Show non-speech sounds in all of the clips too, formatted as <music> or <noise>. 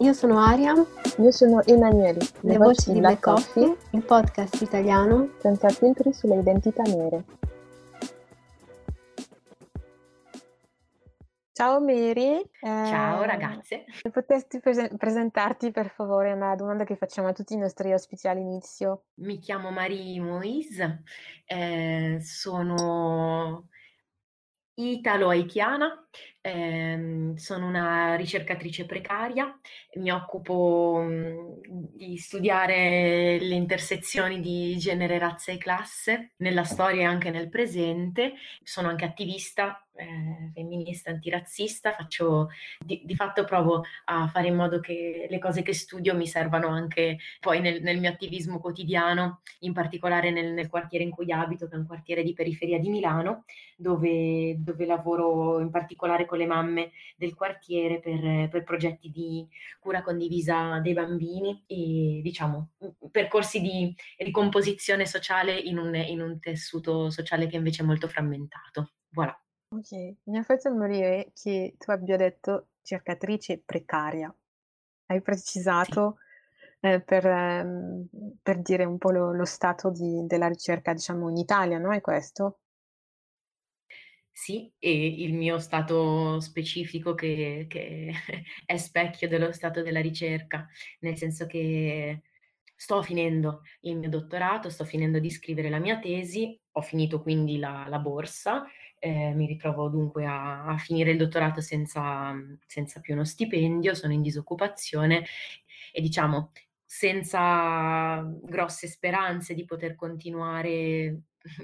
io sono Aria. Io sono Emanuele. Le, Le voci di Black Coffee, Coffee, il podcast italiano senza filtri sulle identità nere. Ciao Mary. Eh, Ciao ragazze. Potresti pre- presentarti per favore? È una domanda che facciamo a tutti i nostri ospiti all'inizio. Mi chiamo Marie Moise, eh, sono italo-haitiana, ehm, sono una ricercatrice precaria, mi occupo mh, di studiare le intersezioni di genere, razza e classe nella storia e anche nel presente, sono anche attivista eh, femminista, antirazzista, faccio di, di, fatto provo a fare in modo che le cose che studio mi servano anche poi nel, nel mio attivismo quotidiano, in particolare nel, nel, quartiere in cui abito, che è un quartiere di periferia di Milano, dove, dove lavoro in particolare con le mamme del quartiere per, per progetti di cura condivisa dei bambini e diciamo percorsi di ricomposizione sociale in un, in un tessuto sociale che invece è molto frammentato. Voilà. Ok, mi ha fatto morire che tu abbia detto cercatrice precaria. Hai precisato eh, per, ehm, per dire un po' lo, lo stato di- della ricerca, diciamo, in Italia, no? È questo? Sì, e il mio stato specifico che, che <laughs> è specchio dello stato della ricerca, nel senso che sto finendo il mio dottorato, sto finendo di scrivere la mia tesi, ho finito quindi la, la borsa eh, mi ritrovo dunque a, a, finire il dottorato senza, senza più uno stipendio, sono in disoccupazione e diciamo senza grosse speranze di poter continuare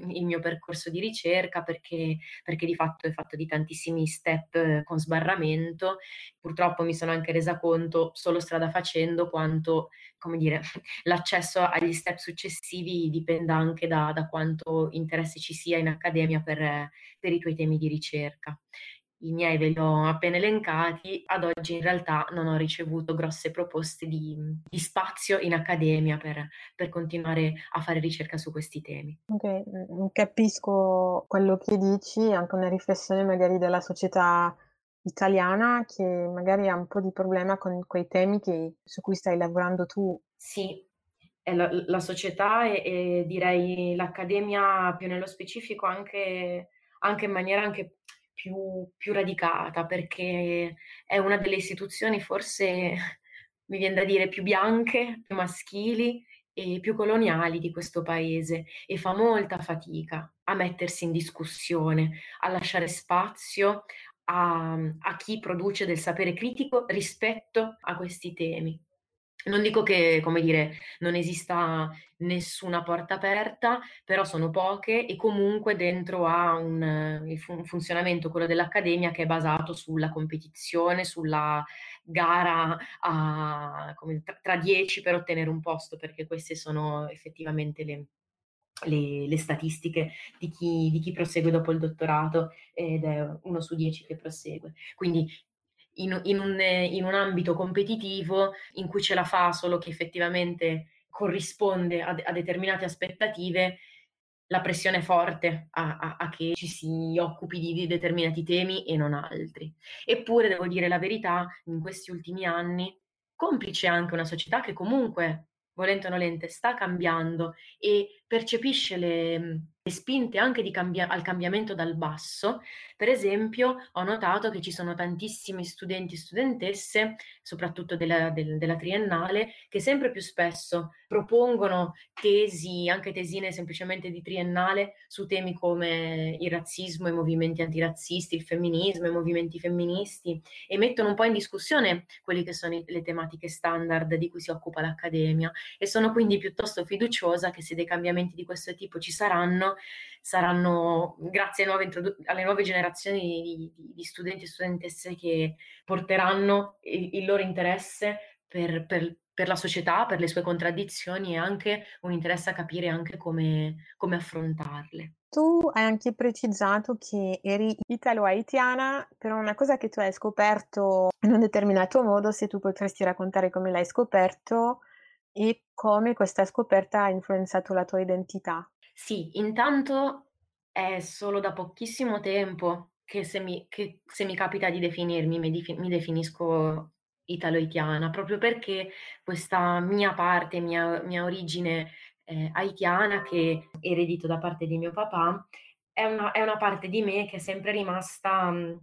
il mio percorso di ricerca perché, perché, di fatto è fatto di tantissimi step con sbarramento. Purtroppo mi sono anche resa conto solo strada facendo quanto, dire, <laughs> l'accesso agli step successivi dipenda anche da, da quanto interesse ci sia in accademia per, per i tuoi temi di ricerca i miei ve li ho appena elencati, ad oggi in realtà non ho ricevuto grosse proposte di, di spazio in accademia per, per, continuare a fare ricerca su questi temi. Ok, mm, capisco quello che dici, anche una riflessione magari della società italiana che magari ha un po' di problema con quei temi che, su cui stai lavorando tu. Sì, la, la società e, e, direi l'accademia più nello specifico anche, anche in maniera anche più, più radicata, perché è una delle istituzioni forse, <laughs> mi viene da dire, più bianche, più maschili e più coloniali di questo paese e fa molta fatica a mettersi in discussione, a lasciare spazio a, a chi produce del sapere critico rispetto a questi temi. Non dico che, come dire, non esista nessuna porta aperta, però sono poche e comunque dentro ha un, un funzionamento, quello dell'accademia, che è basato sulla competizione, sulla gara a, come, tra dieci per ottenere un posto, perché queste sono effettivamente le, le, le, statistiche di chi, di chi, prosegue dopo il dottorato ed è uno su dieci che prosegue. Quindi in, in, un, in un ambito competitivo in cui ce la fa solo che effettivamente corrisponde a, a determinate aspettative, la pressione è forte a, a, a, che ci si occupi di, di, determinati temi e non altri. Eppure, devo dire la verità, in questi ultimi anni, complice anche una società che comunque, volente o nolente, sta cambiando e percepisce le, spinte anche cambia- al cambiamento dal basso. Per esempio, ho notato che ci sono tantissimi studenti e studentesse, soprattutto della, del, della triennale, che sempre più spesso propongono tesi, anche tesine semplicemente di triennale, su temi come il razzismo, i movimenti antirazzisti, il femminismo, i movimenti femministi e mettono un po' in discussione quelle che sono le tematiche standard di cui si occupa l'Accademia e sono quindi piuttosto fiduciosa che se dei cambiamenti di questo tipo ci saranno, saranno grazie nuove introdu- alle nuove generazioni di, di, di, studenti e studentesse che porteranno il, il loro interesse per, per, per, la società, per le sue contraddizioni e anche un interesse a capire anche come, come affrontarle. Tu hai anche precisato che eri italo-haitiana per una cosa che tu hai scoperto in un determinato modo, se tu potresti raccontare come l'hai scoperto e come questa scoperta ha influenzato la tua identità. Sì, intanto è solo da pochissimo tempo che se mi, che se mi capita di definirmi, mi, dif- mi definisco italo-haitiana, proprio perché questa mia parte, mia, mia origine eh, haitiana che eredito da parte di mio papà, è una, è una parte di me che è sempre rimasta um,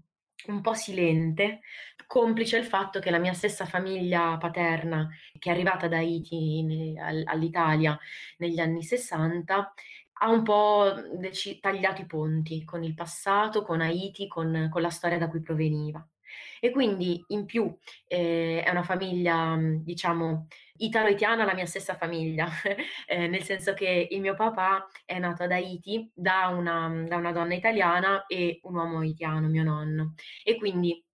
un po' silente, complice il fatto che la mia stessa famiglia paterna, che è arrivata da Haiti ne, all'Italia negli anni 60, ha un po' dec- tagliato i ponti con il passato, con Haiti, con, con la storia da cui proveniva. E quindi in più eh, è una famiglia, diciamo, italo-haitiana, la mia stessa famiglia, <laughs> eh, nel senso che il mio papà è nato ad Haiti da una, da una donna italiana e un uomo haitiano, mio nonno. E quindi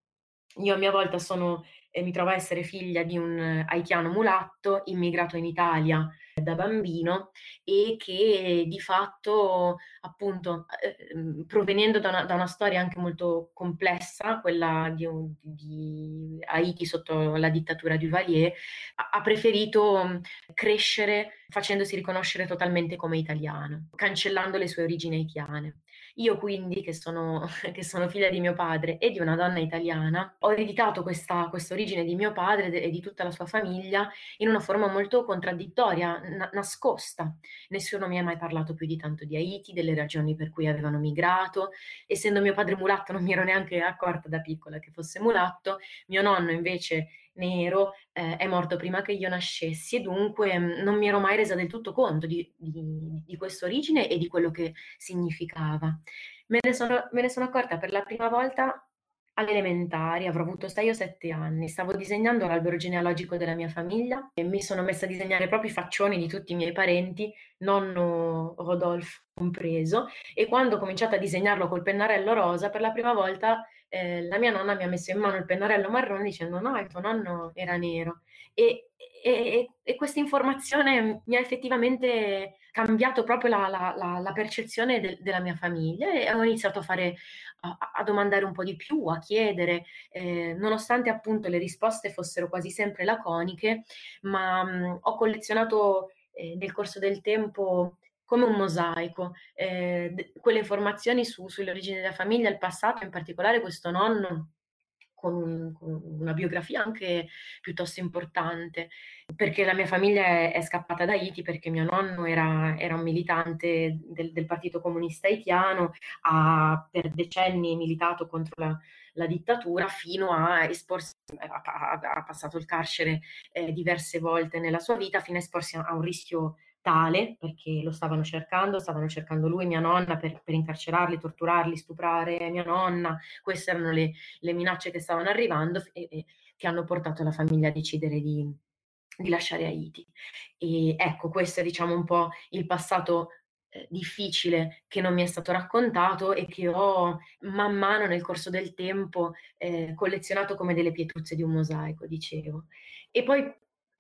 io a mia volta sono, eh, mi trovo a essere figlia di un haitiano mulatto immigrato in Italia da bambino e che di fatto appunto eh, provenendo da una, da una, storia anche molto complessa, quella di, di, Haiti sotto la dittatura di Duvalier, ha, ha preferito crescere facendosi riconoscere totalmente come italiano, cancellando le sue origini haitiane. Io quindi, che sono, <laughs> che sono, figlia di mio padre e di una donna italiana, ho ereditato questa origine di mio padre e di tutta la sua famiglia in una forma molto contraddittoria, na- nascosta. Nessuno mi ha mai parlato più di tanto di Haiti, delle ragioni per cui avevano migrato. Essendo mio padre mulatto non mi ero neanche accorta da piccola che fosse mulatto. Mio nonno invece nero eh, è morto prima che io nascessi e dunque mm, non mi ero mai resa del tutto conto di, di, di questa origine e di quello che significava. Me ne, sono, me ne sono accorta per la prima volta alle elementari, avrò avuto 6 o 7 anni, stavo disegnando l'albero genealogico della mia famiglia e mi sono messa a disegnare proprio i faccioni di tutti i miei parenti, nonno Rodolfo compreso, e quando ho cominciato a disegnarlo col pennarello rosa, per la prima volta eh, la mia nonna mi ha messo in mano il pennarello marrone dicendo no, il tuo nonno era nero. E, e, e questa informazione mi ha effettivamente cambiato proprio la, la, la, la percezione de, della mia famiglia e ho iniziato a fare, a, a domandare un po' di più, a chiedere, eh, nonostante appunto le risposte fossero quasi sempre laconiche, ma mh, ho collezionato eh, nel corso del tempo come un mosaico. Eh, quelle informazioni su, sulle origini della famiglia, il passato, in particolare questo nonno, con, un, con, una biografia anche piuttosto importante, perché la mia famiglia è, è scappata da Haiti perché mio nonno era, era un militante del, del, Partito Comunista Haitiano, ha per decenni militato contro la, la dittatura fino a esporsi, ha, ha, passato il carcere eh, diverse volte nella sua vita, fino a esporsi a un rischio tale, perché lo stavano cercando, stavano cercando lui, mia nonna, per, per incarcerarli, torturarli, stuprare mia nonna. Queste erano le, le minacce che stavano arrivando e, e, che hanno portato la famiglia a decidere di, di lasciare Haiti. E ecco, questo è diciamo un po' il passato eh, difficile che non mi è stato raccontato e che ho man mano nel corso del tempo eh, collezionato come delle pietruzze di un mosaico, dicevo. E poi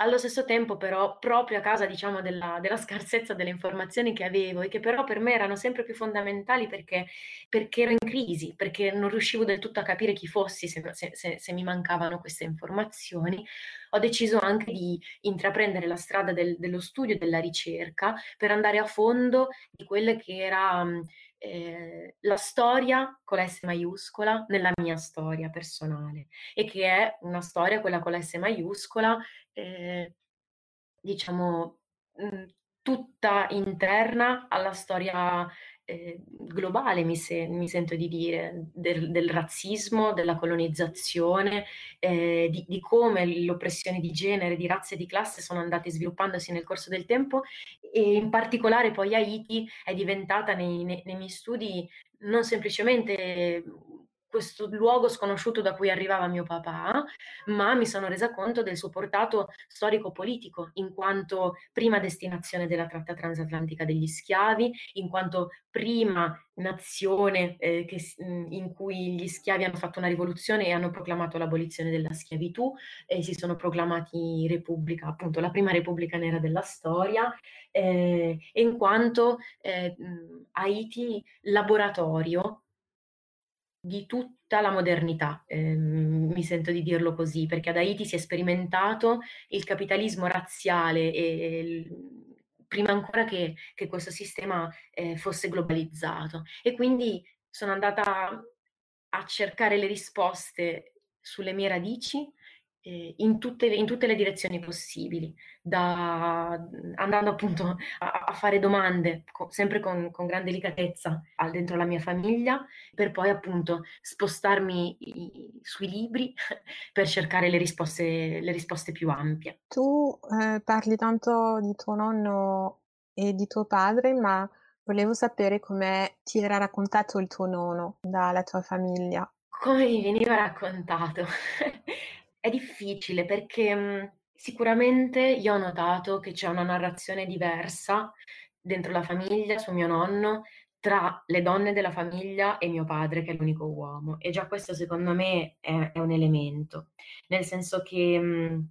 allo stesso tempo però, proprio a causa diciamo della, della, scarsezza delle informazioni che avevo e che però per me erano sempre più fondamentali perché, perché ero in crisi, perché non riuscivo del tutto a capire chi fossi se, se, se, se mi mancavano queste informazioni, ho deciso anche di intraprendere la strada del, dello studio e della ricerca per andare a fondo di quelle che era eh, la storia con la S maiuscola nella mia storia personale e che è una storia, quella con la S maiuscola, eh, diciamo, mh, tutta interna alla storia eh, globale, mi, se, mi, sento di dire, del, del razzismo, della colonizzazione, eh, di, di, come l'oppressione di genere, di razza e di classe sono andate sviluppandosi nel corso del tempo e in particolare poi Haiti è diventata nei, nei, nei miei studi non semplicemente questo luogo sconosciuto da cui arrivava mio papà, ma mi sono resa conto del suo portato storico-politico, in quanto prima destinazione della tratta transatlantica degli schiavi, in quanto prima nazione eh, che, in cui gli schiavi hanno fatto una rivoluzione e hanno proclamato l'abolizione della schiavitù e si sono proclamati repubblica, appunto la prima repubblica nera della storia, eh, in quanto eh, Haiti laboratorio di tutta la modernità, eh, mi sento di dirlo così, perché ad Haiti si è sperimentato il capitalismo razziale e, e prima ancora che, che questo sistema eh, fosse globalizzato. E quindi sono andata a cercare le risposte sulle mie radici in, tutte, in, tutte, le direzioni possibili, da, andando appunto a, a fare domande, co, sempre con, con, gran delicatezza, al dentro la mia famiglia, per poi appunto spostarmi i, sui libri <laughs> per cercare le risposte, le risposte più ampie. Tu eh, parli tanto di tuo nonno e di tuo padre, ma volevo sapere come ti era raccontato il tuo nonno dalla tua famiglia. Come mi veniva raccontato? <laughs> È difficile perché, mhmm, sicuramente io ho notato che c'è una narrazione diversa dentro la famiglia su mio nonno, tra le donne della famiglia e mio padre che è l'unico uomo e già questo secondo me è è un elemento. Nel senso che, mhmm,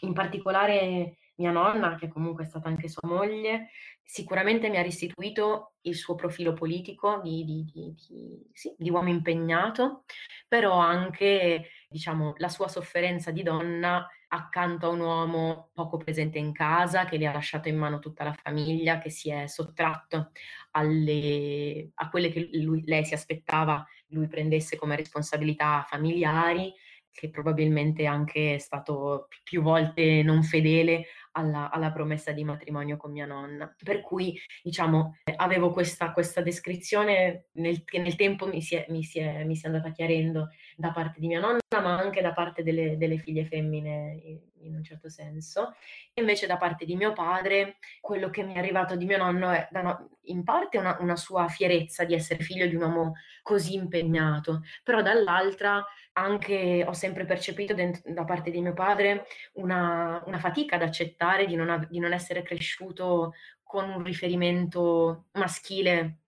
in particolare mia nonna, che comunque è stata anche sua moglie, sicuramente mi ha restituito il suo profilo politico di, di, di, di sì, uomo impegnato, però anche diciamo, la sua sofferenza di donna accanto a un uomo poco presente in casa, che le ha lasciato in mano tutta la famiglia, che si è sottratto alle, a quelle che lui, lei si aspettava lui prendesse come responsabilità familiari, che probabilmente anche è stato più volte non fedele alla, alla, promessa di matrimonio con mia nonna. Per cui, diciamo, avevo questa, questa descrizione nel, che nel tempo mi si, è, mi, si è, mi si, è, andata chiarendo da parte di mia nonna, ma anche da parte delle, delle figlie femmine in, in, un certo senso. E invece da parte di mio padre, quello che mi è arrivato di mio nonno è no, in parte una, una sua fierezza di essere figlio di un uomo così impegnato, però dall'altra anche ho sempre percepito dentro, da parte di mio padre una, una fatica ad accettare di non, di non, essere cresciuto con un riferimento maschile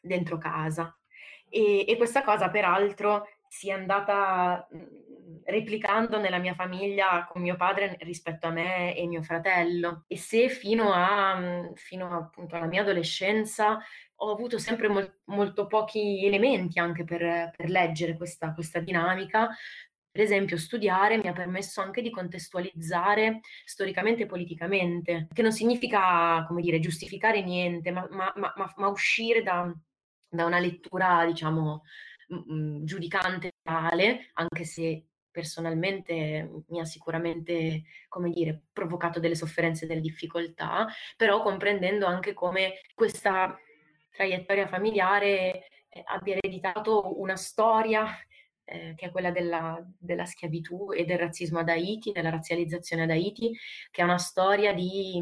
dentro casa. E, e questa cosa, peraltro, si è andata replicando nella mia famiglia con mio padre rispetto a me e mio fratello. E se fino, a, fino appunto alla mia adolescenza ho avuto sempre mol- molto pochi elementi anche per, per leggere questa, questa dinamica, per esempio, studiare mi ha permesso anche di contestualizzare storicamente e politicamente, che non significa, come dire, giustificare niente, ma, ma, ma, ma uscire da, da, una lettura, diciamo, giudicante tale, anche se personalmente mi ha sicuramente, come dire, provocato delle sofferenze e delle difficoltà, però comprendendo anche come questa traiettoria familiare eh, abbia ereditato una storia eh, che è quella della, della, schiavitù e del razzismo ad Haiti, della razzializzazione ad Haiti, che è una storia di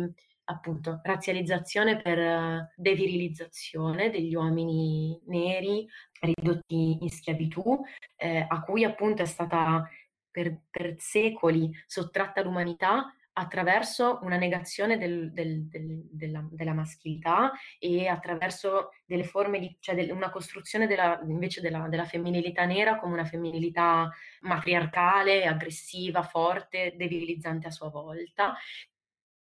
appunto razzializzazione per uh, devirilizzazione degli uomini neri ridotti in schiavitù, eh, a cui appunto è stata per, per secoli sottratta l'umanità attraverso una negazione del, del, del, della, della, maschilità e attraverso delle forme di, cioè una costruzione della, invece della, della, femminilità nera come una femminilità matriarcale, aggressiva, forte, devirilizzante a sua volta,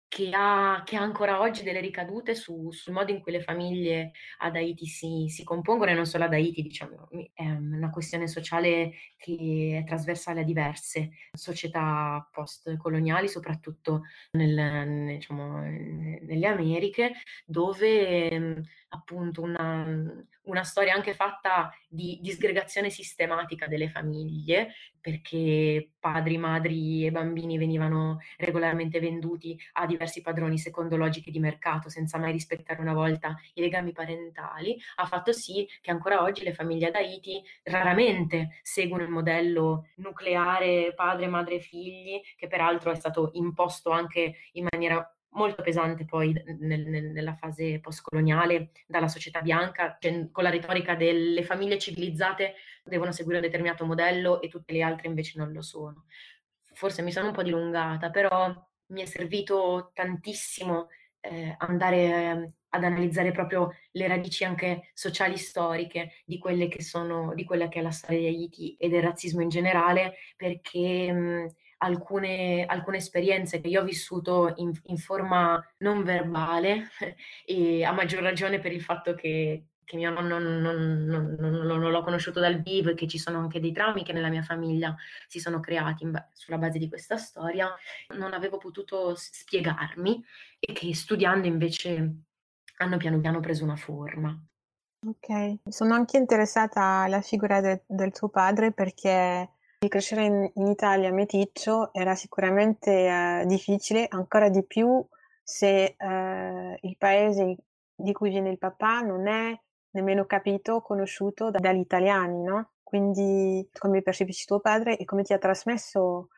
che ha, che ha, ancora oggi delle ricadute su, sul modo in cui le famiglie ad Haiti si, si, compongono e non solo ad Haiti, diciamo, è una questione sociale che è trasversale a diverse società post-coloniali, soprattutto nel, diciamo, nelle Americhe, dove appunto una, una, storia anche fatta di disgregazione sistematica delle famiglie, perché padri, madri e bambini venivano regolarmente venduti a diversi padroni secondo logiche di mercato, senza mai rispettare una volta i legami parentali, ha fatto sì che ancora oggi le famiglie ad Haiti raramente seguono il modello nucleare padre, madre, figli, che peraltro è stato imposto anche in maniera molto pesante poi nel, nel, nella fase postcoloniale dalla società bianca, con la retorica delle famiglie civilizzate devono seguire un determinato modello e tutte le altre invece non lo sono. Forse mi sono un po' dilungata, però mi è servito tantissimo eh, andare ad analizzare proprio le radici anche sociali storiche di che sono, di quella che è la storia di Haiti e del razzismo in generale, perché mh, alcune, alcune esperienze che io ho vissuto in, in forma non verbale <laughs> e a maggior ragione per il fatto che, che mio nonno non, non, non, non, l'ho conosciuto dal vivo e che ci sono anche dei traumi che nella mia famiglia si sono creati in, sulla base di questa storia, non avevo potuto spiegarmi e che studiando invece hanno piano piano preso una forma. Ok, sono anche interessata alla figura de, del tuo padre perché di crescere in, in Italia meticcio era sicuramente eh, difficile, ancora di più se eh, il paese di cui viene il papà non è nemmeno capito, conosciuto da, dagli italiani, no? Quindi come percepisci tuo padre e come ti ha trasmesso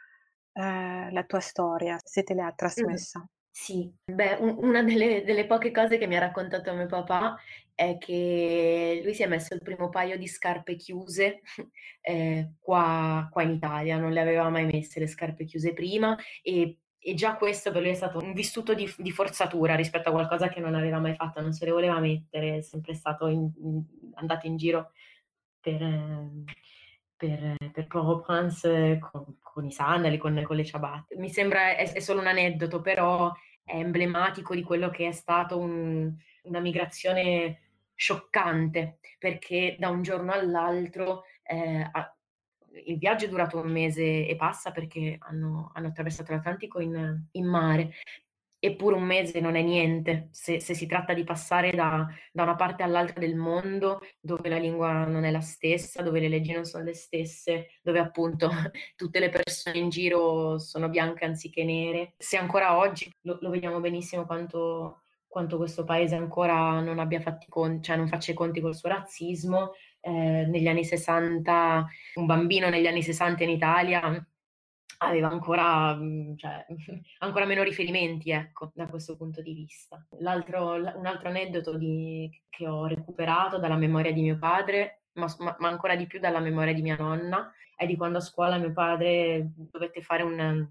eh, la tua storia, se te l'ha trasmessa. Sì, beh, un- una delle, delle poche cose che mi ha raccontato mio papà è che lui si è messo il primo paio di scarpe chiuse <laughs> eh, qua, qua in Italia, non le aveva mai messe le scarpe chiuse prima e, e già questo per lui è stato un vissuto di, di forzatura rispetto a qualcosa che non aveva mai fatto, non se le voleva mettere, è sempre stato in- in- andato in giro per, eh, per, per Provence con, con i sandali, con, con le ciabatte. Mi sembra è, è solo un aneddoto, però è emblematico di quello che è stato un, una migrazione scioccante, perché da un giorno all'altro eh, il viaggio è durato un mese e passa perché hanno, hanno attraversato l'Atlantico in, in, mare, eppure un mese non è niente se, se si tratta di passare da, da, una parte all'altra del mondo dove la lingua non è la stessa, dove le leggi non sono le stesse, dove appunto <laughs> tutte le persone in giro sono bianche anziché nere. Se ancora oggi lo, lo vediamo benissimo quanto, quanto, questo paese ancora non abbia fatti conti, cioè non faccia i conti col suo razzismo. Eh, negli anni 60, un bambino negli anni 60 in Italia aveva ancora, mhmm, cioè, <laughs> ancora meno riferimenti, ecco, da questo punto di vista. L'altro, un altro aneddoto di, che ho recuperato dalla memoria di mio padre, ma, ma, ancora di più dalla memoria di mia nonna, è di quando a scuola mio padre dovette fare un,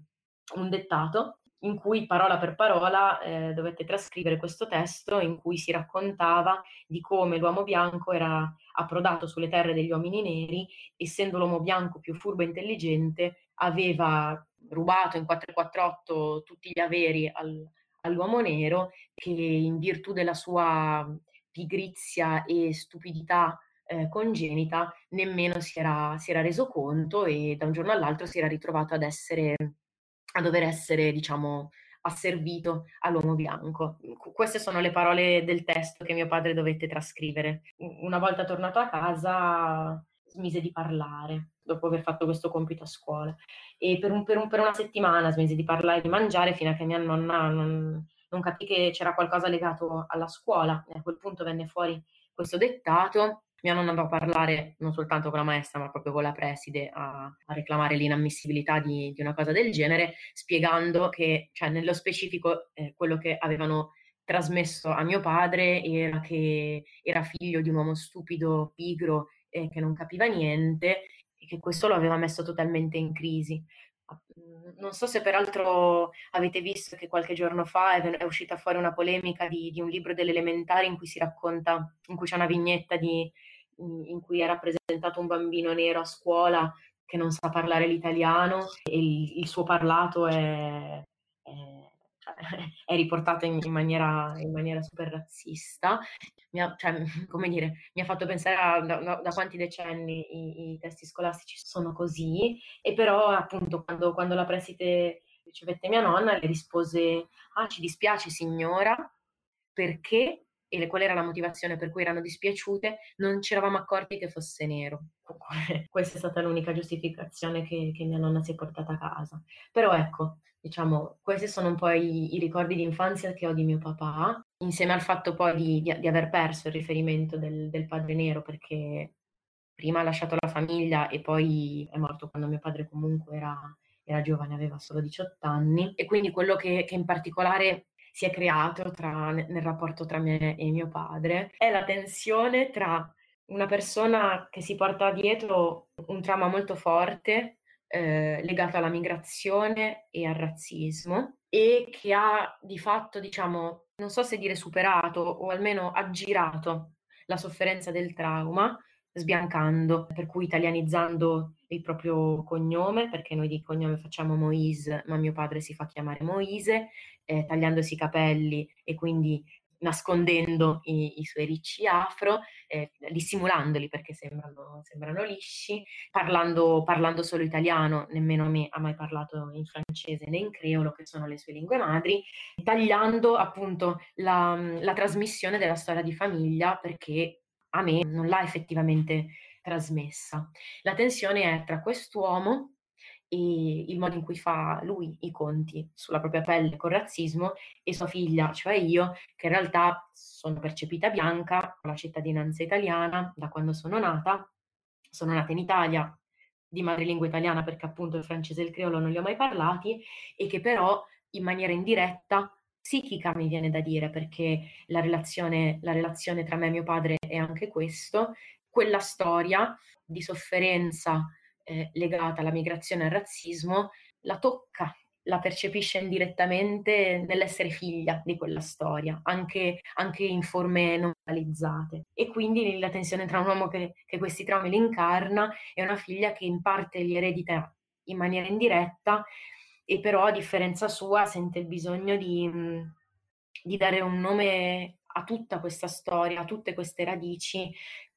un dettato in cui parola per parola eh, dovette trascrivere questo testo in cui si raccontava di come l'uomo bianco era approdato sulle terre degli uomini neri, essendo l'uomo bianco più furbo e intelligente, aveva rubato in 448 tutti gli averi al, all'uomo nero che in virtù della sua pigrizia e stupidità eh, congenita nemmeno si era, si era reso conto e da un giorno all'altro si era ritrovato ad essere a dover essere, diciamo, asservito all'uomo bianco. Queste sono le parole del testo che mio padre dovette trascrivere. Una volta tornato a casa smise di parlare dopo aver fatto questo compito a scuola e per, un, per, un, per una settimana smise di parlare e di mangiare fino a che mia nonna non, non capì che c'era qualcosa legato alla scuola e a quel punto venne fuori questo dettato mia nonna andò a parlare non soltanto con la maestra, ma proprio con la preside a, a reclamare l'inammissibilità di, di, una cosa del genere, spiegando che, cioè, nello specifico, eh, quello che avevano trasmesso a mio padre era che era figlio di un uomo stupido, pigro, eh, che non capiva niente e che questo lo aveva messo totalmente in crisi. Non so se peraltro avete visto che qualche giorno fa è, è uscita fuori una polemica di, di, un libro delle elementari in cui si racconta, in cui c'è una vignetta di, in cui è rappresentato un bambino nero a scuola che non sa parlare l'italiano e il, il suo parlato è, è, <laughs> è riportato in, in, maniera, in, maniera, super razzista. Mi ha, cioè, <laughs> come dire, mi ha fatto pensare a da, da quanti decenni i, i, testi scolastici sono così, e però appunto quando, quando la preside ricevette mia nonna le rispose, ah ci dispiace signora, perché e qual era la motivazione per cui erano dispiaciute, non ci eravamo accorti che fosse nero. <laughs> Questa è stata l'unica giustificazione che, che mia nonna si è portata a casa. Però ecco, diciamo, questi sono un po' i, i, ricordi di infanzia che ho di mio papà, insieme al fatto poi di, di, di aver perso il riferimento del, del, padre nero, perché prima ha lasciato la famiglia e poi è morto quando mio padre comunque era, era giovane, aveva solo 18 anni, e quindi quello che, che in particolare si è creato tra, nel rapporto tra me e mio padre è la tensione tra una persona che si porta dietro un trauma molto forte eh, legato alla migrazione e al razzismo e che ha di fatto, diciamo, non so se dire superato o almeno aggirato la sofferenza del trauma, sbiancando, per cui italianizzando il proprio cognome, perché noi di cognome facciamo Moise, ma mio padre si fa chiamare Moise, eh, tagliandosi i capelli e quindi nascondendo i, i suoi ricci afro, eh, dissimulandoli perché sembrano, sembrano lisci, parlando, parlando, solo italiano, nemmeno a me ha mai parlato in francese né in creolo, che sono le sue lingue madri, tagliando appunto la, la trasmissione della storia di famiglia perché a me non l'ha effettivamente trasmessa. La tensione è tra quest'uomo e il modo in cui fa lui i conti sulla propria pelle col razzismo e sua figlia, cioè io, che in realtà sono percepita bianca, ho la cittadinanza italiana da quando sono nata, sono nata in Italia di madrelingua italiana perché appunto il francese e il creolo non li ho mai parlati e che però in maniera indiretta psichica mi viene da dire perché la relazione, la relazione tra me e mio padre è anche questo, quella storia di sofferenza eh, legata alla migrazione e al razzismo la tocca, la percepisce indirettamente nell'essere figlia di quella storia, anche, anche in forme non realizzate. E quindi la tensione tra un uomo che, che questi traumi li incarna e una figlia che in parte li eredita in maniera indiretta e però a differenza sua sente il bisogno di, di dare un nome a tutta questa storia, a tutte queste radici,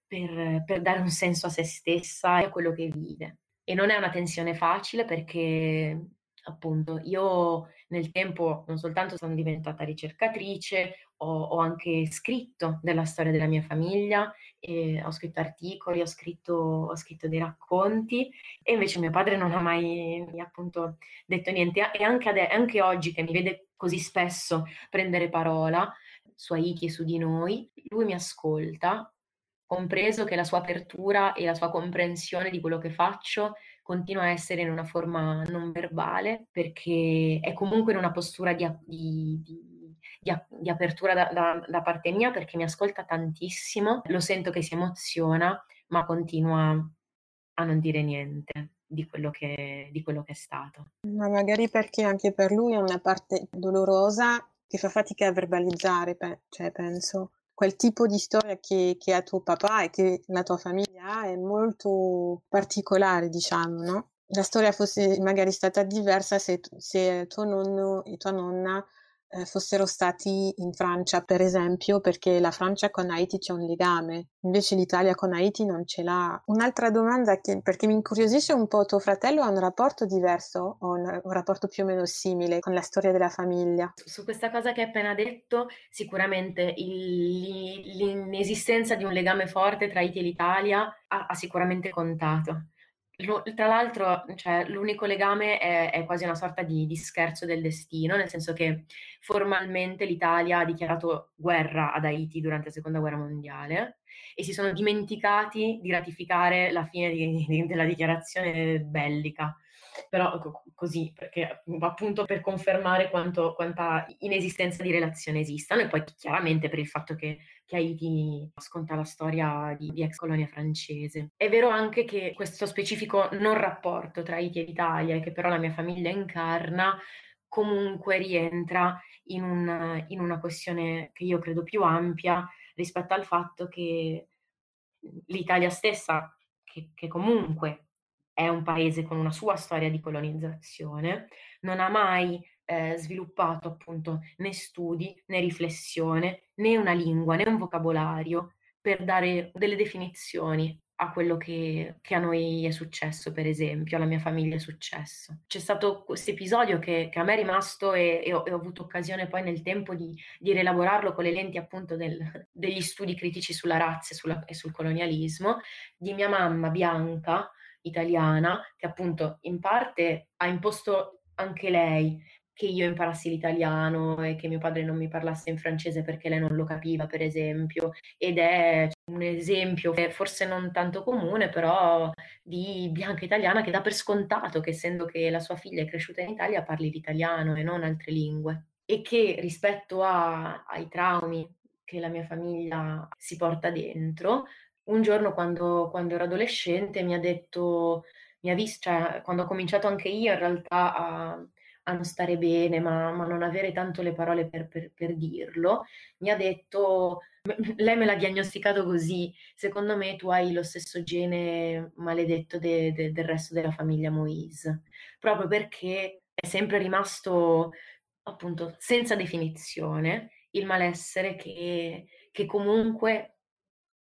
per, per, dare un senso a se stessa e a quello che vive. E non è una tensione facile perché appunto io nel tempo non soltanto sono diventata ricercatrice, ho, ho anche scritto della storia della mia famiglia, ho scritto articoli, ho scritto, ho scritto, dei racconti e invece mio padre non ha mai appunto detto niente. E anche, ade- anche oggi che mi vede così spesso prendere parola su Haiti e su di noi, lui mi ascolta compreso che la sua apertura e la sua comprensione di quello che faccio continua a essere in una forma non verbale, perché è comunque in una postura di, di, di, di apertura da, da, da, parte mia, perché mi ascolta tantissimo, lo sento che si emoziona, ma continua a non dire niente. Di quello, che, di quello che è stato. Ma magari perché anche per lui è una parte dolorosa che fa fatica a verbalizzare, cioè penso quel tipo di storia che, che ha tuo papà e che la tua famiglia ha è molto particolare, diciamo, no? La storia fosse magari stata diversa se, se tuo nonno e tua nonna fossero stati in Francia, per esempio, perché la Francia con Haiti c'è un legame, invece l'Italia con Haiti non ce l'ha. Un'altra domanda che, perché mi incuriosisce un po', tuo fratello ha un rapporto diverso o un, un rapporto più o meno simile con la storia della famiglia? Su questa cosa che hai appena detto, sicuramente il, l'inesistenza di un legame forte tra Haiti e l'Italia ha, ha sicuramente contato tra l'altro, cioè, l'unico legame è, è, quasi una sorta di, di, scherzo del destino, nel senso che formalmente l'Italia ha dichiarato guerra ad Haiti durante la seconda guerra mondiale e si sono dimenticati di ratificare la fine di, di, della dichiarazione bellica però così, perché appunto per confermare quanto, quanta inesistenza di relazione esistano e poi chiaramente per il fatto che, che Haiti sconta la storia di, di, ex colonia francese. È vero anche che questo specifico non rapporto tra Haiti e l'Italia, che però la mia famiglia incarna, comunque rientra in, un, in una questione che io credo più ampia rispetto al fatto che l'Italia stessa, che, che comunque è un paese con una sua storia di colonizzazione, non ha mai eh, sviluppato appunto né studi, né riflessione, né una lingua, né un vocabolario per dare delle definizioni a quello che, che, a noi è successo, per esempio, alla mia famiglia è successo. C'è stato questo episodio che, che, a me è rimasto e, e, ho, e, ho, avuto occasione poi nel tempo di, di rielaborarlo con le lenti appunto del, degli studi critici sulla razza e, sulla, e sul colonialismo, di mia mamma bianca, italiana, che appunto in parte ha imposto anche lei che io imparassi l'italiano e che mio padre non mi parlasse in francese perché lei non lo capiva, per esempio, ed è un esempio forse non tanto comune, però di bianca italiana che dà per scontato che essendo che la sua figlia è cresciuta in Italia parli l'italiano e non altre lingue. E che rispetto a, ai traumi che la mia famiglia si porta dentro, un giorno quando, quando ero adolescente mi ha detto, mi ha visto, cioè quando ho cominciato anche io in realtà a a non stare bene, ma, ma non avere tanto le parole per, per, per, dirlo, mi ha detto, <laughs> lei me l'ha diagnosticato così, secondo me tu hai lo stesso gene maledetto de, de, del resto della famiglia Moise, proprio perché è sempre rimasto appunto senza definizione il malessere che, che comunque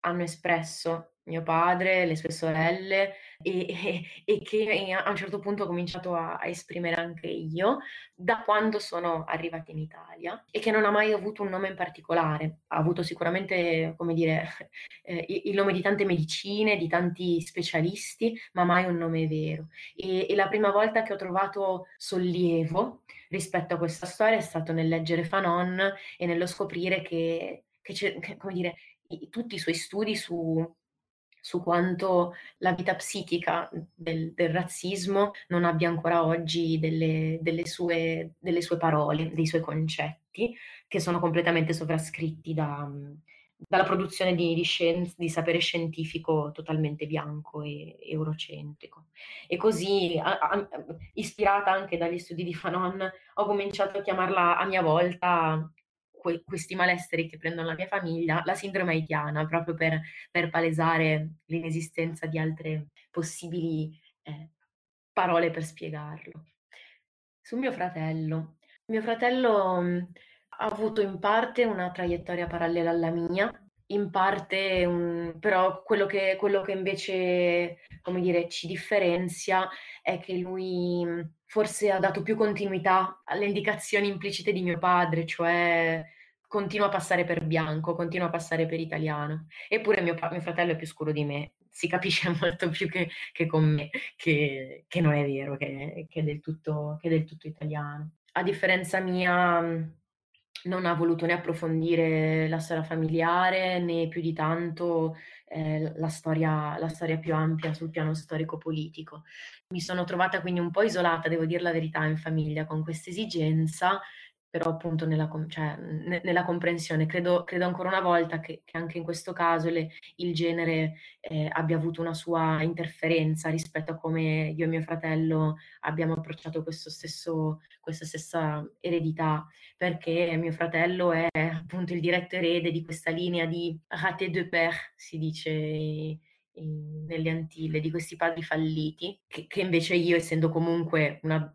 hanno espresso mio padre, le sue sorelle e, e, <laughs> e che a un certo punto ho cominciato a, a, esprimere anche io da quando sono arrivata in Italia e che non ha mai avuto un nome in particolare. Ha avuto sicuramente, come dire, <laughs> eh, il nome di tante medicine, di tanti specialisti, ma mai un nome vero. E, e la prima volta che ho trovato sollievo rispetto a questa storia è stato nel leggere Fanon e nello scoprire che, che, <laughs> come dire, tutti i suoi studi su su quanto la vita psichica del, del razzismo non abbia ancora oggi delle, delle, sue, delle, sue, parole, dei suoi concetti, che sono completamente sovrascritti da, dalla produzione di, di, scienze, di, sapere scientifico totalmente bianco e eurocentrico. E così, a, a, ispirata anche dagli studi di Fanon, ho cominciato a chiamarla a mia volta que- questi malesseri che prendono la mia famiglia, la sindrome haitiana, proprio per, per palesare l'inesistenza di altre possibili eh, parole per spiegarlo. Su mio fratello. Mio fratello mh, ha avuto in parte una traiettoria parallela alla mia, in parte un, però quello che, quello che invece come dire, ci differenzia è che lui forse ha dato più continuità alle indicazioni implicite di mio padre, cioè continua a passare per bianco, continua a passare per italiano. Eppure mio, mio fratello è più scuro di me, si capisce <laughs> molto più che, che con me, che, che, non è vero, che, che, è del tutto, che è del tutto italiano. A differenza mia non ha voluto né approfondire la storia familiare né più di tanto eh, la, storia, la, storia, più ampia sul piano storico-politico. Mi sono trovata quindi un po' isolata, devo dire la verità, in famiglia con questa esigenza però appunto nella, cioè, nella comprensione. Credo, credo, ancora una volta che, che anche in questo caso le, il genere eh, abbia avuto una sua interferenza rispetto a come io e mio fratello abbiamo approcciato stesso, questa stessa eredità, perché mio fratello è appunto il diretto erede di questa linea di raté de père, si dice nelle Antille, di questi padri falliti, che, che invece io, essendo comunque una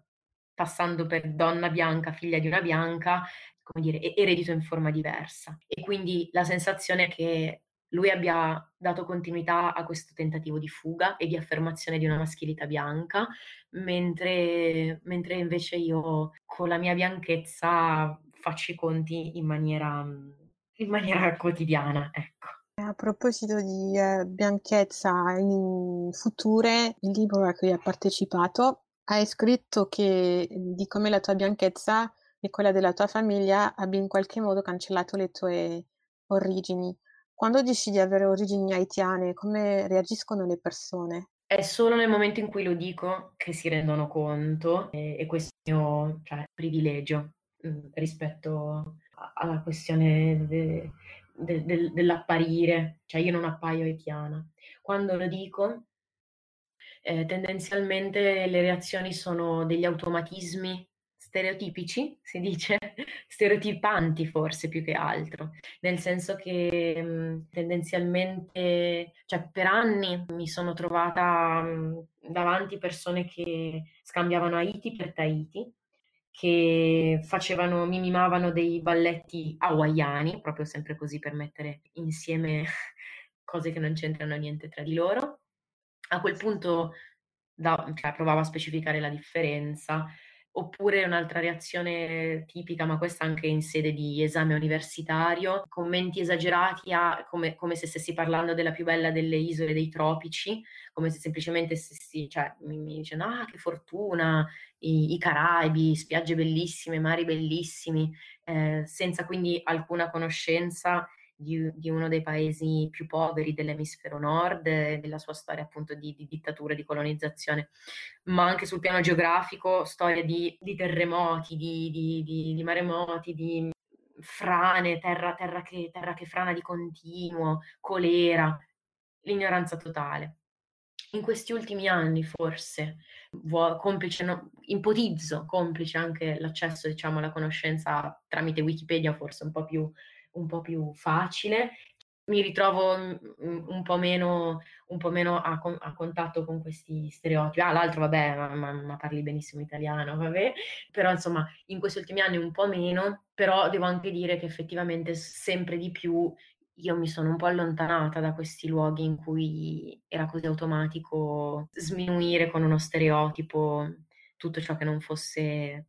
passando per donna bianca, figlia di una bianca, come dire, eredito in forma diversa. E quindi la sensazione che lui abbia dato continuità a questo tentativo di fuga e di affermazione di una maschilità bianca, mentre, mentre invece io con la mia bianchezza faccio i conti in maniera, in maniera quotidiana, ecco. A proposito di eh, bianchezza in future, il libro a cui hai partecipato hai scritto che di come la tua bianchezza e quella della tua famiglia abbia in qualche modo cancellato le tue origini. Quando dici di avere origini haitiane, come reagiscono le persone? È solo nel momento in cui lo dico che si rendono conto e, e questo è il mio cioè, privilegio mh, mm, rispetto alla questione de, de, de, dell'apparire, cioè io non appaio haitiana. Quando lo dico eh, tendenzialmente le reazioni sono degli automatismi stereotipici, si dice, <laughs> stereotipanti forse più che altro, nel senso che mh, mhmm, tendenzialmente, cioè per anni mi sono trovata mh, mhmm, davanti persone che scambiavano Haiti per Tahiti, che facevano, mimavano dei balletti hawaiani, proprio sempre così per mettere insieme <laughs> cose che non c'entrano niente tra di loro. A quel punto da, cioè, provavo a specificare la differenza. Oppure un'altra reazione tipica, ma questa anche in sede di esame universitario, commenti esagerati a, come, come, se stessi parlando della più bella delle isole dei tropici, come se semplicemente stessi, cioè, mi, mi dicendo, ah che fortuna, i, i Caraibi, spiagge bellissime, mari bellissimi, eh, senza quindi alcuna conoscenza di, di, uno dei paesi più poveri dell'emisfero nord e della sua storia appunto di, di dittatura di colonizzazione, ma anche sul piano geografico, storia di, di terremoti, di, maremoti, di frane, terra, terra, che, terra che frana di continuo, colera, l'ignoranza totale. In questi ultimi anni, forse, complice, no, ipotizzo, complice anche l'accesso diciamo, alla conoscenza tramite Wikipedia, forse un po' più un po' più facile. Mi ritrovo un po' meno, un po meno a, a, contatto con questi stereotipi. Ah, l'altro, vabbè, ma, ma, ma, parli benissimo italiano, vabbè. Però, insomma, in questi ultimi anni un po' meno, però devo anche dire che effettivamente sempre di più io mi sono un po' allontanata da questi luoghi in cui era così automatico sminuire con uno stereotipo tutto ciò che non fosse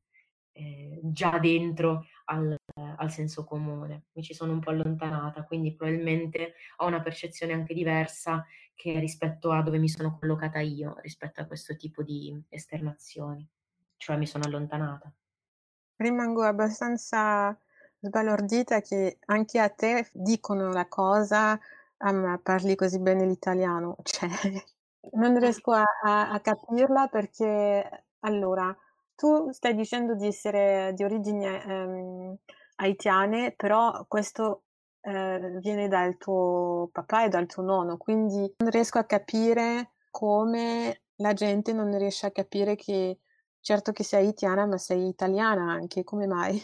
eh, già dentro al, al, senso comune. Mi ci sono un po' allontanata, quindi probabilmente ho una percezione anche diversa che rispetto a dove mi sono collocata io, rispetto a questo tipo di esternazioni, cioè mi sono allontanata. Rimango abbastanza sbalordita che anche a te dicono la cosa, ah, ma parli così bene l'italiano, <laughs> cioè non riesco a, a, a capirla perché allora tu stai dicendo di essere di origini ehm, haitiane, però questo eh, viene dal tuo papà e dal tuo nonno, quindi non riesco a capire come la gente non riesce a capire che certo che sei haitiana, ma sei italiana anche, come mai?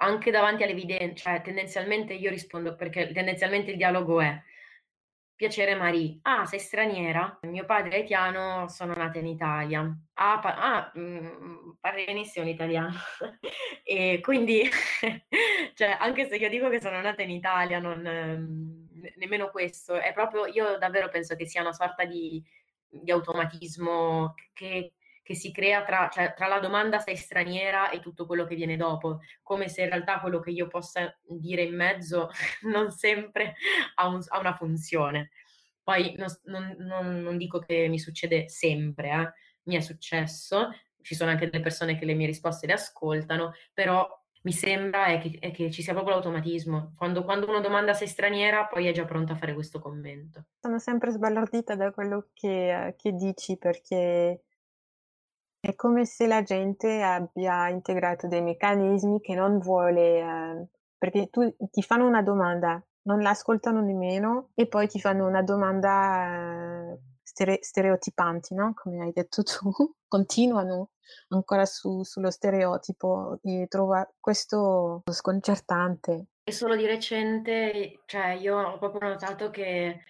Anche davanti all'evidenza, cioè tendenzialmente io rispondo perché tendenzialmente il dialogo è Piacere Marie. Ah, sei straniera? Mio padre è haitiano, sono nata in Italia. Ah, pa- ah mh, mm, parli benissimo l'italiano. <laughs> e quindi, <laughs> cioè, anche se io dico che sono nata in Italia, non, eh, nemmeno questo. È proprio, io davvero penso che sia una sorta di, di automatismo che, che si crea tra, cioè, tra, la domanda sei straniera e tutto quello che viene dopo, come se in realtà quello che io possa dire in mezzo <laughs> non sempre ha, un, ha una funzione. Poi non, non, non, dico che mi succede sempre, eh. mi è successo, ci sono anche delle persone che le mie risposte le ascoltano, però mi sembra è che, è che, ci sia proprio l'automatismo. Quando, quando, uno domanda se è straniera, poi è già pronta a fare questo commento. Sono sempre sbalordita da quello che, che dici perché è come se la gente abbia integrato dei meccanismi che non vuole, eh, perché tu ti fanno una domanda, non l'ascoltano nemmeno e poi ti fanno una domanda eh, stere- stereotipanti, no? Come hai detto tu, <laughs> continuano ancora su, sullo stereotipo e trovo questo sconcertante. E solo di recente, cioè io ho proprio notato che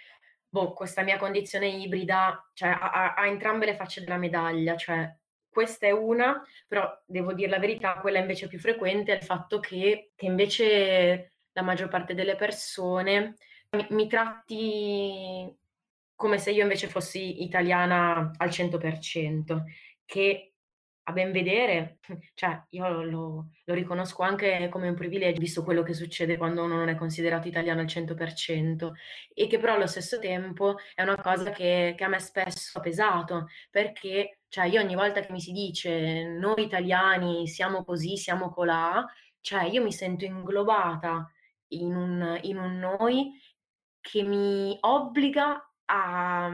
boh, questa mia condizione ibrida cioè, ha, ha entrambe le facce della medaglia, cioè questa è una, però devo dire la verità, quella invece più frequente è il fatto che, che invece la maggior parte delle persone mi, mi tratti come se io invece fossi italiana al 100%, che a ben vedere, <laughs> cioè io lo, lo, riconosco anche come un privilegio, visto quello che succede quando uno non è considerato italiano al 100%, e che però allo stesso tempo è una cosa che, che a me spesso ha pesato, perché cioè, io ogni volta che mi si dice noi italiani siamo così, siamo colà, cioè io mi sento inglobata in un, in un noi che mi obbliga a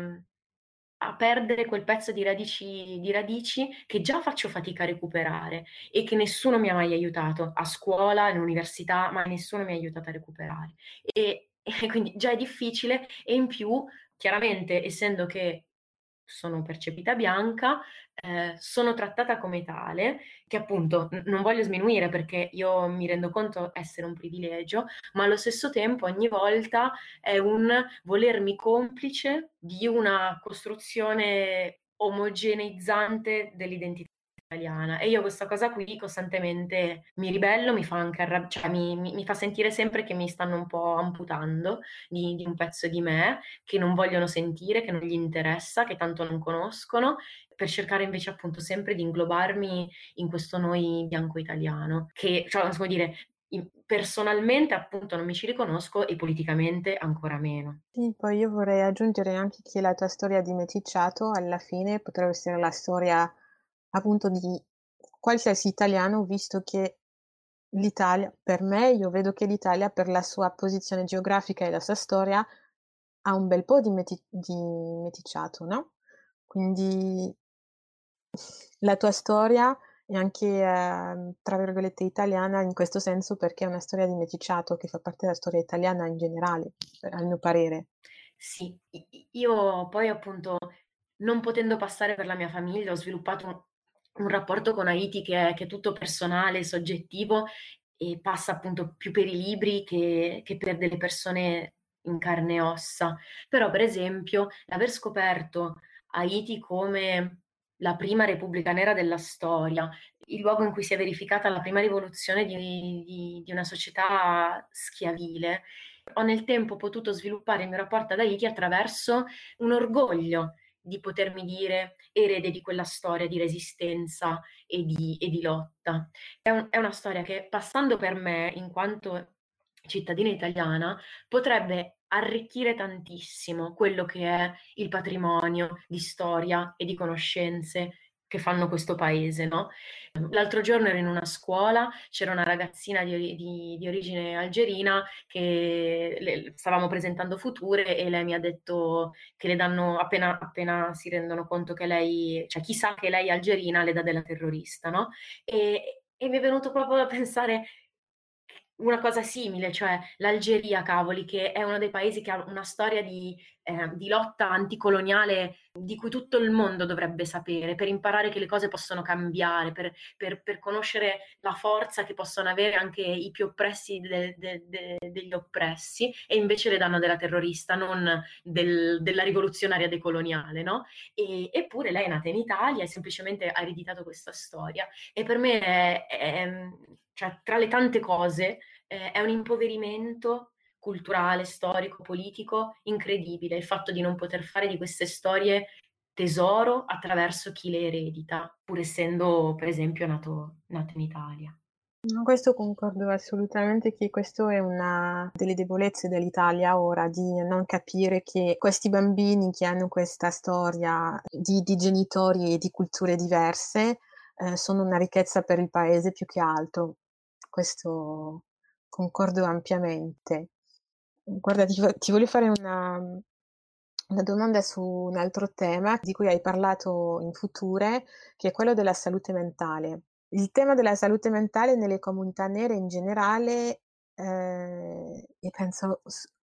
a perdere quel pezzo di radici, di radici che già faccio fatica a recuperare e che nessuno mi ha mai aiutato a scuola, in università, ma nessuno mi ha aiutato a recuperare. E, <laughs> e quindi già è difficile e in più, chiaramente, essendo che sono percepita bianca, eh, sono trattata come tale, che appunto n- non voglio sminuire perché io mi rendo conto essere un privilegio, ma allo stesso tempo ogni volta è un volermi complice di una costruzione omogeneizzante dell'identità italiana e io questa cosa qui costantemente mi ribello, mi fa anche arrabbiare, cioè mi, mi, mi, fa sentire sempre che mi stanno un po' amputando di, di un pezzo di me, che non vogliono sentire, che non gli interessa, che tanto non conoscono, per cercare invece appunto sempre di inglobarmi in questo noi bianco italiano, che, cioè, come dire, personalmente appunto non mi ci riconosco e politicamente ancora meno. Sì, poi io vorrei aggiungere anche che la tua storia di meticciato alla fine potrebbe essere la storia appunto di qualsiasi italiano, visto che l'Italia, per me, io vedo che l'Italia per la sua posizione geografica e la sua storia ha un bel po' di, meti- di meticciato, no? Quindi la tua storia è anche, eh, tra virgolette, italiana in questo senso perché è una storia di meticciato che fa parte della storia italiana in generale, al mio parere. Sì, io poi appunto, non potendo passare per la mia famiglia, ho sviluppato un, rapporto con Haiti che è, che è, tutto personale, soggettivo e passa appunto più per i libri che, che per delle persone in carne e ossa. Però, per esempio, l'aver scoperto Haiti come la prima Repubblica Nera della storia, il luogo in cui si è verificata la prima rivoluzione di, di, di una società schiavile. Ho nel tempo potuto sviluppare il mio rapporto ad Haiti attraverso un orgoglio di potermi dire erede di quella storia di resistenza e di, e di lotta. È, un, è una storia che passando per me, in quanto cittadina italiana, potrebbe arricchire tantissimo quello che è il patrimonio di storia e di conoscenze che fanno questo paese. No? L'altro giorno ero in una scuola, c'era una ragazzina di, di, di origine algerina che le, stavamo presentando future e lei mi ha detto che le danno appena, appena si rendono conto che lei, cioè chi sa che lei è algerina le dà della terrorista, no? E, e mi è venuto proprio da pensare una cosa simile, cioè l'Algeria, cavoli, che è uno dei paesi che ha una storia di, eh, di, lotta anticoloniale di cui tutto il mondo dovrebbe sapere, per imparare che le cose possono cambiare, per, per, per conoscere la forza che possono avere anche i più oppressi de, de, de, degli oppressi, e invece le danno della terrorista, non del, della rivoluzionaria decoloniale, no? E, eppure lei è nata in Italia e semplicemente ha ereditato questa storia. E per me è, è cioè tra le tante cose eh, è un impoverimento culturale, storico, politico incredibile il fatto di non poter fare di queste storie tesoro attraverso chi le eredita, pur essendo per esempio nato, nato in Italia. Questo concordo assolutamente che questa è una delle debolezze dell'Italia ora, di non capire che questi bambini che hanno questa storia di, di genitori e di culture diverse eh, sono una ricchezza per il paese più che altro questo concordo ampiamente. Guarda, ti, ti voglio fare una, una domanda su un altro tema di cui hai parlato in future, che è quello della salute mentale. Il tema della salute mentale nelle comunità nere in generale eh, e penso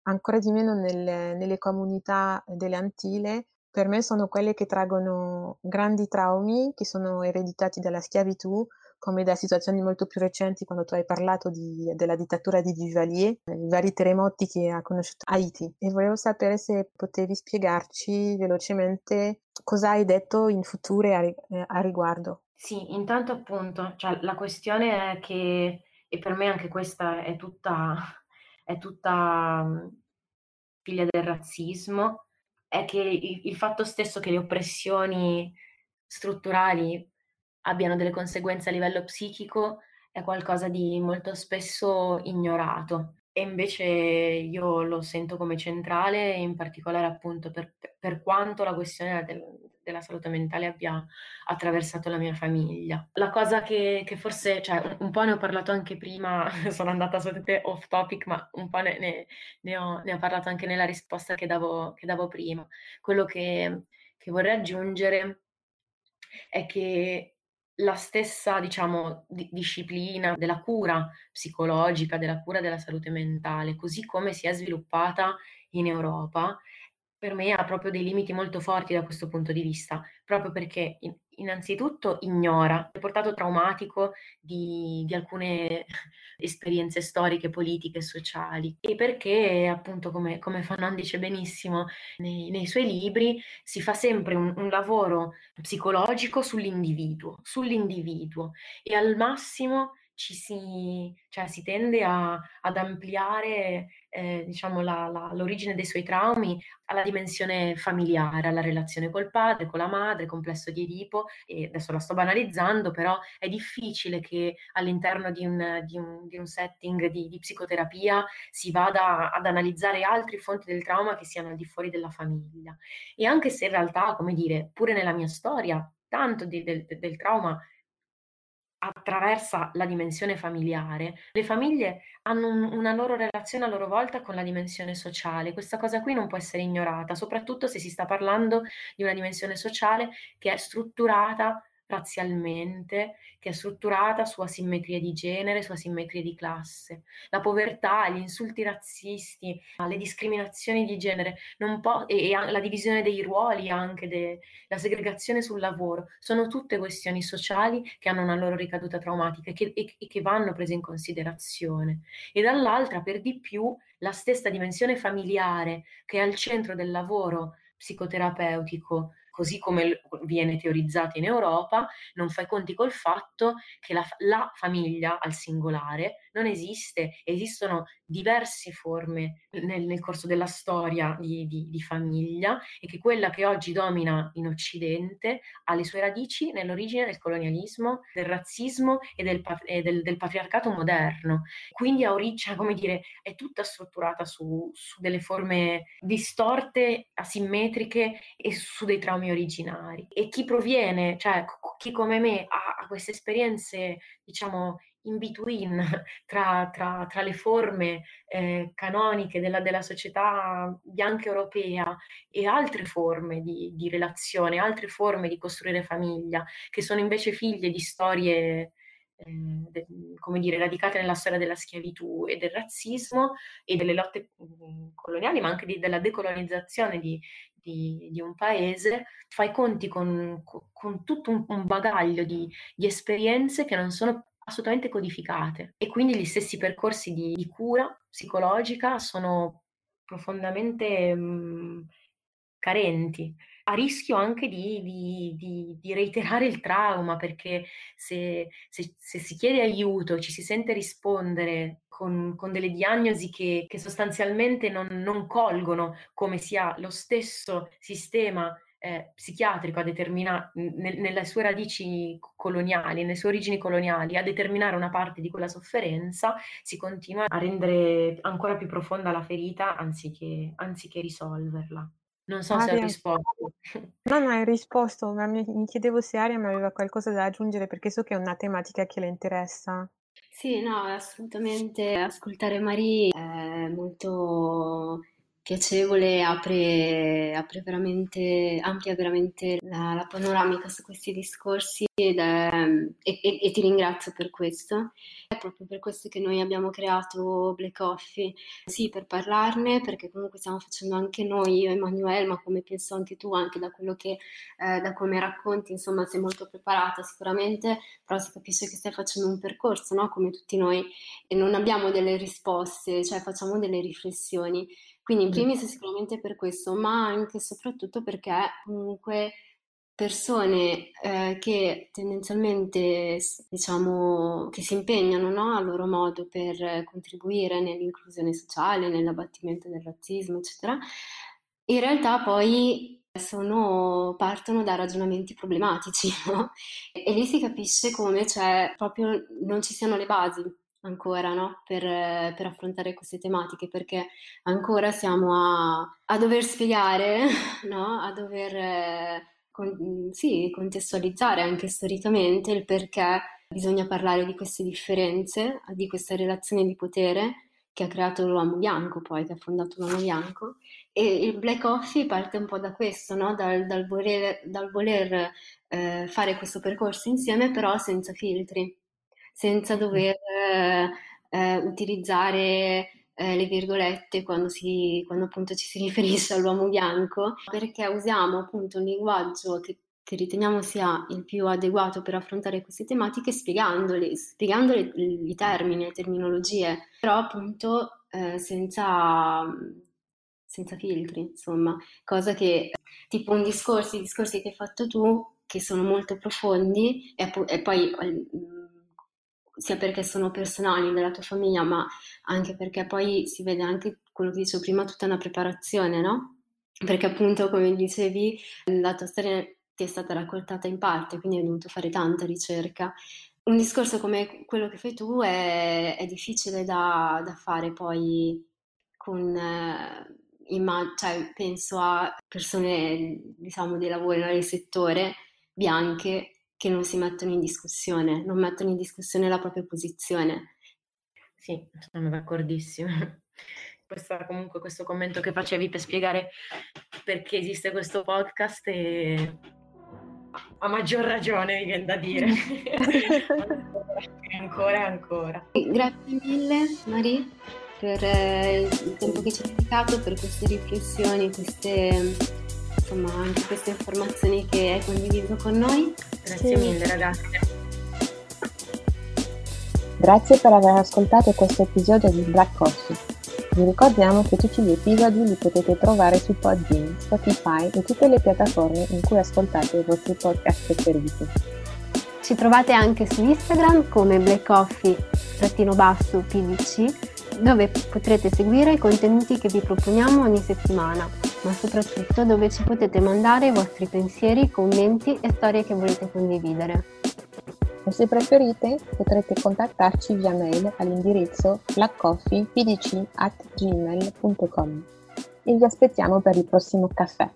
ancora di meno nelle, nelle comunità delle Antille, per me sono quelle che traggono grandi traumi che sono ereditati dalla schiavitù come da situazioni molto più recenti quando tu hai parlato di, della dittatura di Duvalier, i vari terremoti che ha conosciuto Haiti e volevo sapere se potevi spiegarci velocemente cosa hai detto in futuro a, eh, a riguardo. Sì, intanto appunto, cioè, la questione è che, e per me anche questa è tutta, è tutta mm, figlia del razzismo, è che il, il fatto stesso che le oppressioni strutturali abbiano delle conseguenze a livello psichico è qualcosa di molto spesso ignorato e invece io lo sento come centrale, in particolare appunto per, per quanto la questione del, della salute mentale abbia attraversato la mia famiglia. La cosa che, che forse, cioè un, po' ne ho parlato anche prima, <laughs> sono andata assolutamente off topic, ma un po' ne, ne, ne, ho, ne ho, parlato anche nella risposta che davo, che davo prima. Quello che, che vorrei aggiungere è che la stessa, diciamo, di- disciplina della cura psicologica, della cura della salute mentale, così come si è sviluppata in Europa, per me ha proprio dei limiti molto forti da questo punto di vista, proprio perché innanzitutto ignora il portato traumatico di, di, alcune <laughs> esperienze storiche, politiche, sociali. E perché appunto come, come Fanon dice benissimo nei, nei, suoi libri si fa sempre un, un lavoro psicologico sull'individuo, sull'individuo e al massimo ci si, cioè, si tende a, ad ampliare eh, diciamo, la, la, l'origine dei suoi traumi alla dimensione familiare, alla relazione col padre, con la madre, complesso di Edipo, e adesso la sto banalizzando, però è difficile che all'interno di un, di un, di un setting di, di, psicoterapia si vada ad analizzare altre fonti del trauma che siano al di fuori della famiglia. E anche se in realtà, come dire, pure nella mia storia, tanto del, del trauma attraversa la dimensione familiare, le famiglie hanno un, una loro relazione a loro volta con la dimensione sociale. Questa cosa qui non può essere ignorata, soprattutto se si sta parlando di una dimensione sociale che è strutturata razzialmente, che è strutturata su asimmetrie di genere, su asimmetrie di classe. La povertà, gli insulti razzisti, le discriminazioni di genere po- e, e, la divisione dei ruoli anche, de- la segregazione sul lavoro, sono tutte questioni sociali che hanno una loro ricaduta traumatica che, e, e che vanno prese in considerazione. E dall'altra, per di più, la stessa dimensione familiare che è al centro del lavoro psicoterapeutico così come viene teorizzato in Europa, non fa i conti col fatto che la, la famiglia al singolare non esiste, esistono diverse forme nel, nel corso della storia di, di, di, famiglia e che quella che oggi domina in Occidente ha le sue radici nell'origine del colonialismo, del razzismo e del, e del, del patriarcato moderno. Quindi ha origine, come dire, è tutta strutturata su, su delle forme distorte, asimmetriche e su dei traumi originari. E chi proviene, cioè chi come me ha, ha queste esperienze, diciamo, in between <laughs> tra, tra, tra le forme eh, canoniche della, della, società bianca europea e altre forme di, di, relazione, altre forme di costruire famiglia, che sono invece figlie di storie, eh, de, come dire, radicate nella storia della schiavitù e del razzismo e delle lotte mh, coloniali, ma anche di, della decolonizzazione di, di, di, un paese, fai conti con, con tutto un, un bagaglio di, di, esperienze che non sono assolutamente codificate e quindi gli stessi percorsi di, di cura psicologica sono profondamente mh, carenti, a rischio anche di, di, di, di, reiterare il trauma, perché se, se, se, si chiede aiuto, ci si sente rispondere con, con delle diagnosi che, che sostanzialmente non, non, colgono come sia lo stesso sistema eh, psichiatrico a determinare, nel, nelle sue radici coloniali, nelle sue origini coloniali, a determinare una parte di quella sofferenza, si continua a rendere ancora più profonda la ferita anziché, anziché risolverla. Non so se ho risposto. <laughs> No, no, hai risposto, ma mi, mi chiedevo se Aria mi aveva qualcosa da aggiungere perché so che è una tematica che le interessa. Sì, no, assolutamente. Ascoltare Marie è molto piacevole, apre, apre veramente, amplia veramente la, la, panoramica su questi discorsi ed è, e, e, e, ti ringrazio per questo. È proprio per questo che noi abbiamo creato Black Coffee, sì, per parlarne, perché comunque stiamo facendo anche noi, io e Emanuele, ma come penso anche tu, anche da quello che, eh, da come racconti, insomma, sei molto preparata sicuramente, però si capisce che stai facendo un percorso, no? Come tutti noi, e non abbiamo delle risposte, cioè facciamo delle riflessioni. Quindi in primis sicuramente per questo, ma anche e soprattutto perché comunque persone eh, che tendenzialmente diciamo che si impegnano no, a loro modo per contribuire nell'inclusione sociale, nell'abbattimento del razzismo, eccetera, in realtà poi sono, partono da ragionamenti problematici <laughs> no? e lì si capisce come cioè, proprio non ci siano le basi ancora no? per, per, affrontare queste tematiche perché ancora siamo a, a dover spiegare, <laughs> no? a dover con, sì, contestualizzare anche storicamente il perché bisogna parlare di queste differenze, di questa relazione di potere che ha creato l'uomo bianco poi, che ha fondato l'uomo bianco. E il Black Coffee parte un po' da questo, no? dal, dal, voler, dal voler eh, fare questo percorso insieme, però senza filtri senza dover eh, utilizzare eh, le virgolette quando, si, quando appunto ci si <laughs> riferisce all'uomo bianco, perché usiamo appunto un linguaggio che, che riteniamo sia il più adeguato per affrontare queste tematiche spiegandole, spiegandole i termini, le terminologie, però appunto eh, senza, senza filtri, insomma, cosa che tipo un discorso, i discorsi che hai fatto tu, che sono molto profondi e, e poi sia perché sono personali della tua famiglia, ma anche perché poi si vede anche quello che dicevo prima, tutta una preparazione, no? Perché appunto, come dicevi, la tua storia ti è stata raccoltata in parte, quindi hai dovuto fare tanta ricerca. Un discorso come quello che fai tu è, è difficile da, da, fare poi con... Eh, immag- cioè, penso a persone, diciamo, di lavoro nel settore bianche che non si mettono in discussione, non mettono in discussione la propria posizione. Sì, sono d'accordissimo. <laughs> Questo, comunque questo commento che facevi per spiegare perché esiste questo podcast e a maggior ragione mi viene da dire. <laughs> ancora e ancora. Grazie mille Marie per eh, il tempo che ci hai dedicato, per queste riflessioni, queste insomma anche queste informazioni che hai condiviso con noi. Grazie sì. mille ragazzi. Grazie per aver ascoltato questo episodio di Black Coffee. Vi ricordiamo che tutti gli episodi li potete trovare su Podbean, Spotify e tutte le piattaforme in cui ascoltate i vostri podcast preferiti. Ci trovate anche su Instagram come Black Coffee-PVC dove potrete seguire i contenuti che vi proponiamo ogni settimana ma soprattutto dove ci potete mandare i vostri pensieri, commenti e storie che volete condividere. O se preferite potrete contattarci via mail all'indirizzo blackcoffeepdc.gmail.com e vi aspettiamo per il prossimo caffè.